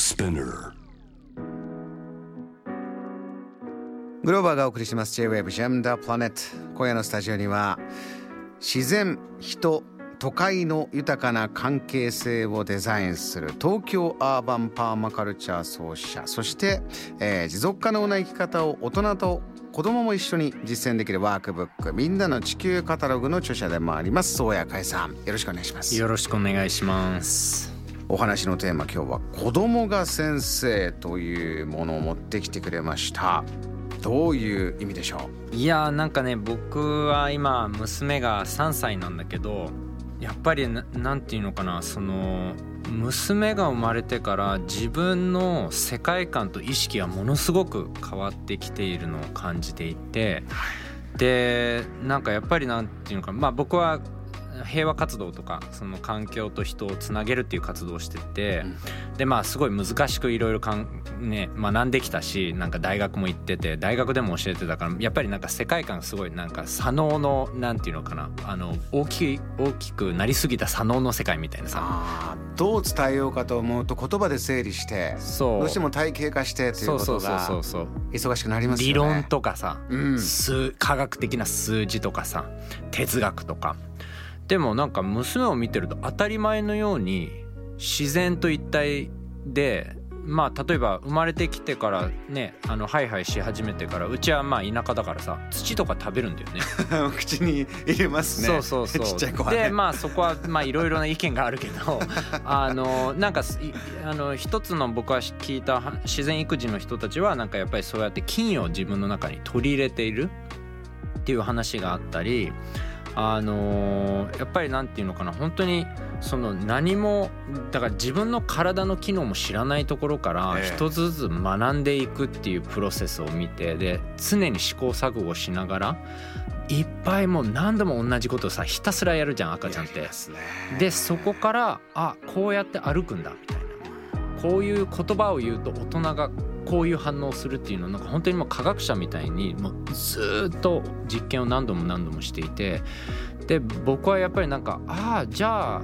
Spinner. グローバーがお送りします。J-Wave Jam the Planet 今夜のスタジオには自然人都会の豊かな関係性をデザインする。東京アーバンパーマカルチャー創始者。そして、えー持続可能な生き方を大人と子供も一緒に実践できるワークブック。みんなの地球カタログの著者でもあります。宗谷海さん。よろしくお願いします。よろしくお願いします。お話のテーマ今日は子供が先生というものを持ってきてくれました。どういう意味でしょいやーなんかね僕は今娘が3歳なんだけどやっぱりななんていうのかなその娘が生まれてから自分の世界観と意識がものすごく変わってきているのを感じていてでなんかやっぱりなんていうのかなまあ僕は平和活動とかその環境と人をつなげるっていう活動をしてて、でまあすごい難しくいろいろかん、ね、学んできたしなんか大学も行ってて大学でも教えてたからやっぱりなんか世界観がすごいなんか左脳のなんていうのかなあの大きい大きくなりすぎた左脳の世界みたいなさ。どう伝えようかと思うと言葉で整理してそう。どうしても体系化してということそうそうがそうそう。忙しくなりますよね。理論とかさ、うん。数科学的な数字とかさ哲学とかでもなんか娘を見てると当たり前のように自然と一体でまあ例えば生まれてきてからねあのハイハイし始めてからうちはまあ田舎だからさ土とか食べるんだよね。口に入れますね。そうそうそう。ちっちゃい子はね。でまあそこはまあいろいろな意見があるけど あのなんかあの一つの僕は聞いた自然育児の人たちはなんかやっぱりそうやって菌を自分の中に取り入れているっていう話があったりあのやっぱりなんていうのかな本当にその何もだから自分の体の機能も知らないところからええ。一つずつ学んでいくっていうプロセスを見てで常に試行錯誤しながらいっぱいもう何度も同じことをさひたすらやるじゃん赤ちゃんって。でそこからあこうやって歩くんだみたいな。こういう言葉を言うと大人がこういう反応をするっていうのをなんか本当にもう科学者みたいにもうずーっと実験を何度も何度もしていてで僕はやっぱりなんかああじゃあ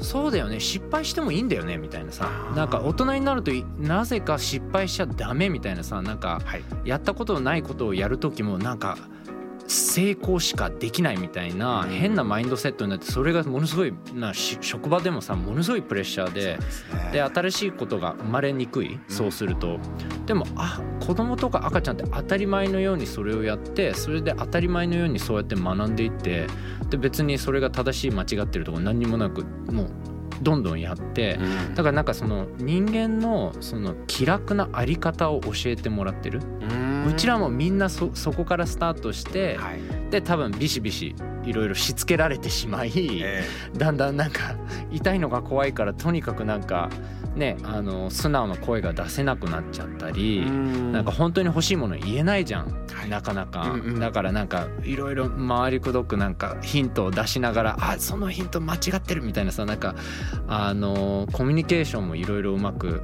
そうだよね失敗してもいいんだよねみたいなさなんか大人になるといなぜか失敗しちゃダメみたいなさなんかはい。やったことのないことをやる時もなんか成功しかできないみたいな変なマインドセットになってそれがものすごいなし職場でもさものすごいプレッシャーでで新しいことが生まれにくいそうすると。でもあ子供とか赤ちゃんって当たり前のようにそれをやってそれで当たり前のようにそうやって学んでいってで別にそれが正しい間違ってるとか何にもなくもうどんどんやってうん。だからなんかその人間のその気楽なあり方を教えてもらってる。うんうちらもみんなそそこからスタートしてはい。で多分ビシビシいろいろしつけられてしまいえだんだんなんか痛いのが怖いからとにかくなんかねあの素直な声が出せなくなっちゃったえりなんか本当に欲しいもの言えないじゃんはい。なかなか。うんうん。だからなんかいろいろ回りくどくなんかヒントを出しながらあそのヒント間違ってるみたいなさなんかあのコミュニケーションもいろいろうまく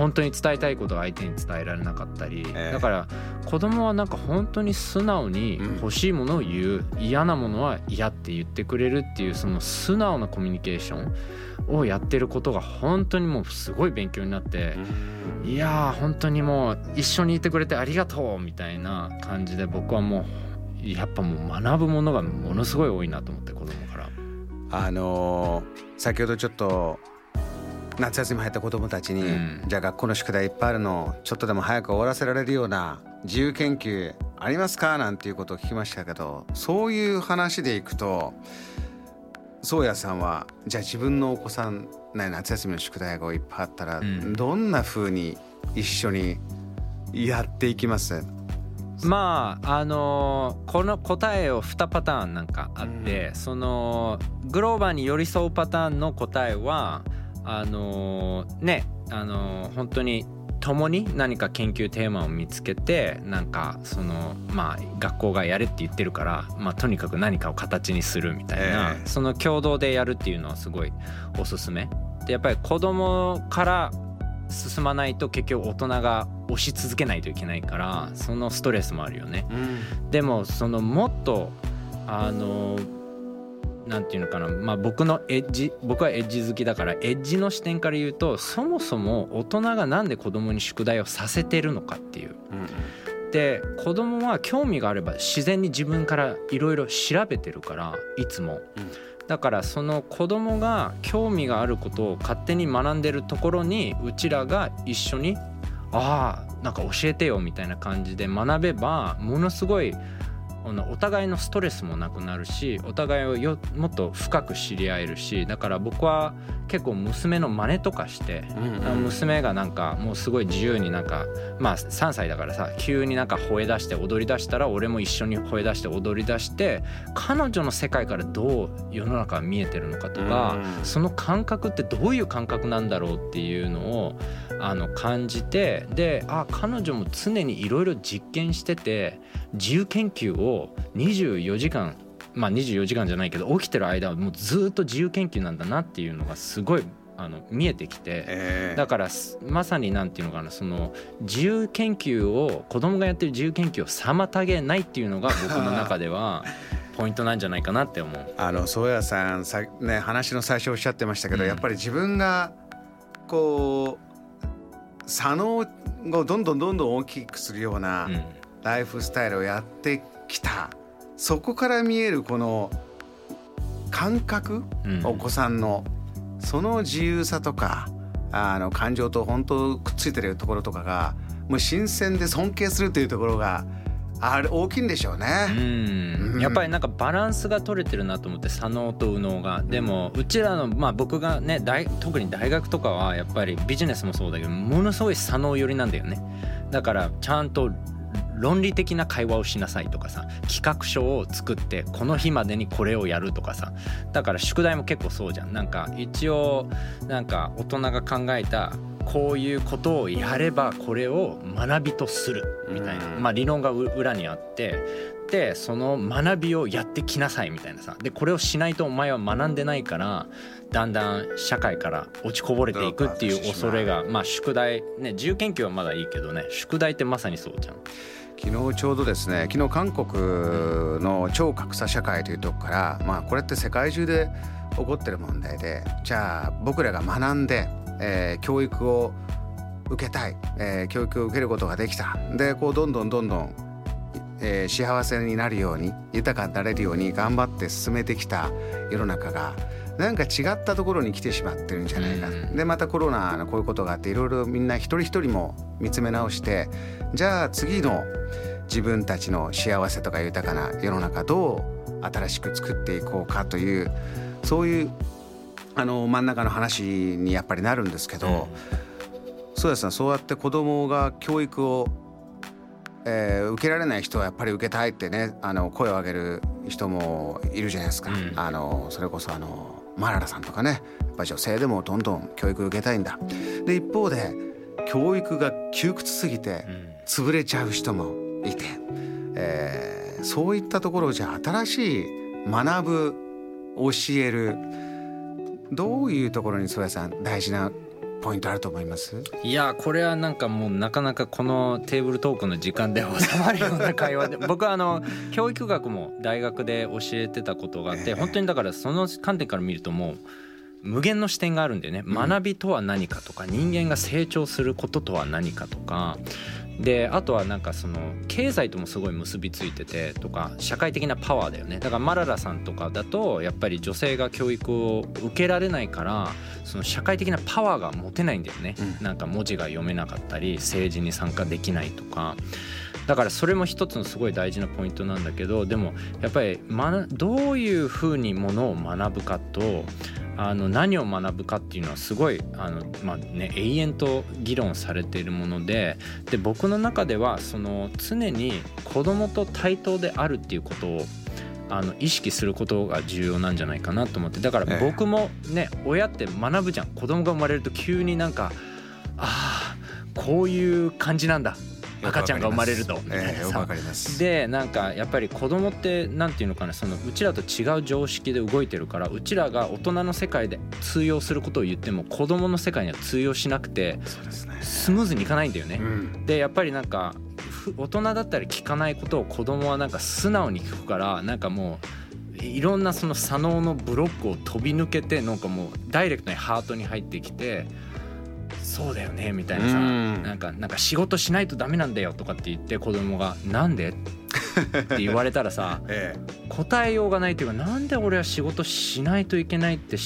本当に伝えたいことを相手に伝えられなかったり、ええ。だから子供はなんか本当に素直にうん。欲しいものを言う、嫌なものは嫌って言ってくれるっていうその素直なコミュニケーションをやってることが本当にもうすごい勉強になって、いやー本当にもう一緒にいてくれてありがとうみたいな感じで僕はもうやっぱもう学ぶものがものすごい多いなと思って子供から。あのー先ほどちょっと夏休み入った子供たちに、うん。じゃあ学校の宿題いっぱいあるのちょっとでも早く終わらせられるような自由研究ありますか？なんていうことを聞きましたけどそういう話でいくと宗谷さんはじゃあ自分のお子さんね夏休みの宿題がいっぱいあったら、うん。どんな風に一緒にやっていきます？まああのーこの答えを2パターンなんかあって、そのグローバーに寄り添うパターンの答えはあのーねあのー本当に共に何か研究テーマを見つけてなんかそのまあ学校がやれって言ってるから、まあ、とにかく何かを形にするみたいな、ええその共同でやるっていうのはすごいおすすめ。でやっぱり子供から進まないと結局大人が押し続けないといけないからそのストレスもあるよね。でもそのもっとあのなんていうのかな、まあ、僕のエッジ僕はエッジ好きだからエッジの視点から言うとそもそも大人がなんで子供に宿題をさせてるのかっていう。で子供は興味があれば自然に自分からいろいろ調べてるからいつも。だからその子供が興味があることを勝手に学んでるところにうちらが一緒にああなんか教えてよみたいな感じで学べばものすごいお互いのストレスもなくなるしお互いをよもっと深く知り合えるしだから僕は結構娘の真似とかして、うんうん、娘がなんかもうすごい自由になんかまあ3歳だからさ急になんか吠え出して踊り出したら俺も一緒に吠え出して踊り出して彼女の世界からどう世の中が見えてるのかとか、うん、その感覚ってどういう感覚なんだろうっていうのをあの感じてであ彼女も常にいろいろ実験してて自由研究を24時間まあ24時間じゃないけど起きてる間はもうずっと自由研究なんだなっていうのがすごいあの見えてきて、え。ー、だからまさになんていうのかなその自由研究を子供がやってる自由研究を妨げないっていうのが僕の 中ではポイントなんじゃないかなって思う。あの宗谷さんさ、ね、話の最初おっしゃってましたけど、うん、やっぱり自分がこう左脳をどんどんどんどん大きくするようなライフスタイルをやってきたそこから見えるこの感覚、うん、お子さんのその自由さとかあの感情と本当くっついてるところとかがもう新鮮で尊敬するというところがあれ大きいんでしょうね。うん、やっぱりなんかバランスが取れてるなと思って左脳と右脳が。でもうちらのまあ僕がね大特に大学とかはやっぱりビジネスもそうだけどものすごい左脳寄りなんだよね。だからちゃんと論理的な会話をしなさいとかさ企画書を作ってこの日までにこれをやるとかさだから宿題も結構そうじゃん。なんか一応なんか大人が考えたこういうことをやればこれを学びとするみたいな、まあ、理論が裏にあってでその学びをやってきなさいみたいなさ。でこれをしないとお前は学んでないからだんだん社会から落ちこぼれていくっていう恐れがまあ宿題ね自由研究はまだいいけどね。宿題ってまさにそうじゃん。昨日ちょうどですね昨日韓国の超格差社会というとこから、まあ、これって世界中で起こってる問題でじゃあ僕らが学んで、えー、教育を受けたい、えー、教育を受けることができた。でこうどんどんどんどん、えー、幸せになるように豊かになれるように頑張って進めてきた世の中がなんか違ったところに来てしまってるんじゃないか、うん、でまたコロナのこういうことがあっていろいろみんな一人一人も見つめ直してじゃあ次の自分たちの幸せとか豊かな世の中どう新しく作っていこうかというそういうあの真ん中の話にやっぱりなるんですけど、うん、そうですね。そうやって子供が教育を、えー、受けられない人はやっぱり受けたいってねあの声を上げる人もいるじゃないですか。うん、あのそれこそあのマララさんとかねやっぱ女性でもどんどん教育受けたいんだ。で一方で教育が窮屈すぎて潰れちゃう人もいて、えー、そういったところをじゃあ新しい学ぶ教えるどういうところに曽谷さん大事なポイントあると思います？いやこれはなんかもうなかなかこのテーブルトークの時間で収まるような会話で。僕はあの教育学も大学で教えてたことがあって、本当にだからその観点から見るともう無限の視点があるんだよね。学びとは何かとか人間が成長することとは何かとかであとはなんかその経済ともすごい結びついててとか社会的なパワーだよね。だからマララさんとかだとやっぱり女性が教育を受けられないからその社会的なパワーが持てないんだよね、うん、なんか文字が読めなかったり政治に参加できないとか。だからそれも一つのすごい大事なポイントなんだけどでもやっぱり、ま、どういうふうにものを学ぶかとあの何を学ぶかっていうのはすごいあの、まあね、永遠と議論されているものでで僕の中ではその常に子供と対等であるっていうことをあの意識することが重要なんじゃないかなと思ってだから僕もね、ええ、親って学ぶじゃん。子供が生まれると急になんかああこういう感じなんだ赤ちゃんが生まれると。みたいなさ、でなんかやっぱり子供ってなんていうのかなそのうちらと違う常識で動いてるからうちらが大人の世界で通用することを言っても子供の世界には通用しなくてスムーズにいかないんだよね。うん、でやっぱりなんか大人だったら聞かないことを子供はなんか素直に聞くからなんかもういろんなその左脳のブロックを飛び抜けてなんかもうダイレクトにハートに入ってきてそうだよねみたいなさ、なんかなんか仕事しないとダメなんだよとかって言って子供が「なんで?」って言われたらさ、ええ、答えようがないというかなんで俺は仕事しないといけないって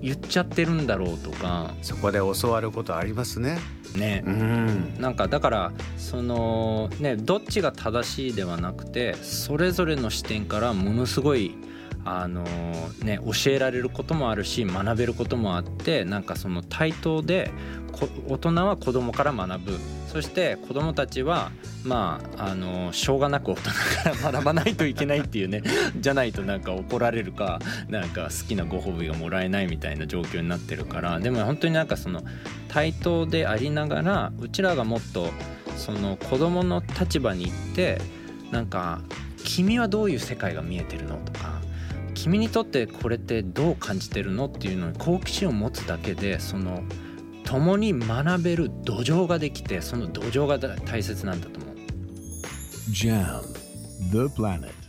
言っちゃってるんだろうとか。そこで教わることありますね。ね、うん、なんかだからそのねどっちが正しいではなくてそれぞれの視点からものすごいあのね教えられることもあるし学べることもあってなんかその対等で大人は子供から学ぶそして子供たちはまああのしょうがなく大人から学ばないといけないっていうね じゃないとなんか怒られるかなんか好きなご褒美がもらえないみたいな状況になってるからでも本当になんかその対等でありながらうちらがもっとその子供の立場に行ってなんか「君はどういう世界が見えてるの?」とか君にとってこれってどう感じてるのっていうのに好奇心を持つだけでその共に学べる土壌ができてその土壌が大切なんだと思う。JAM The Planet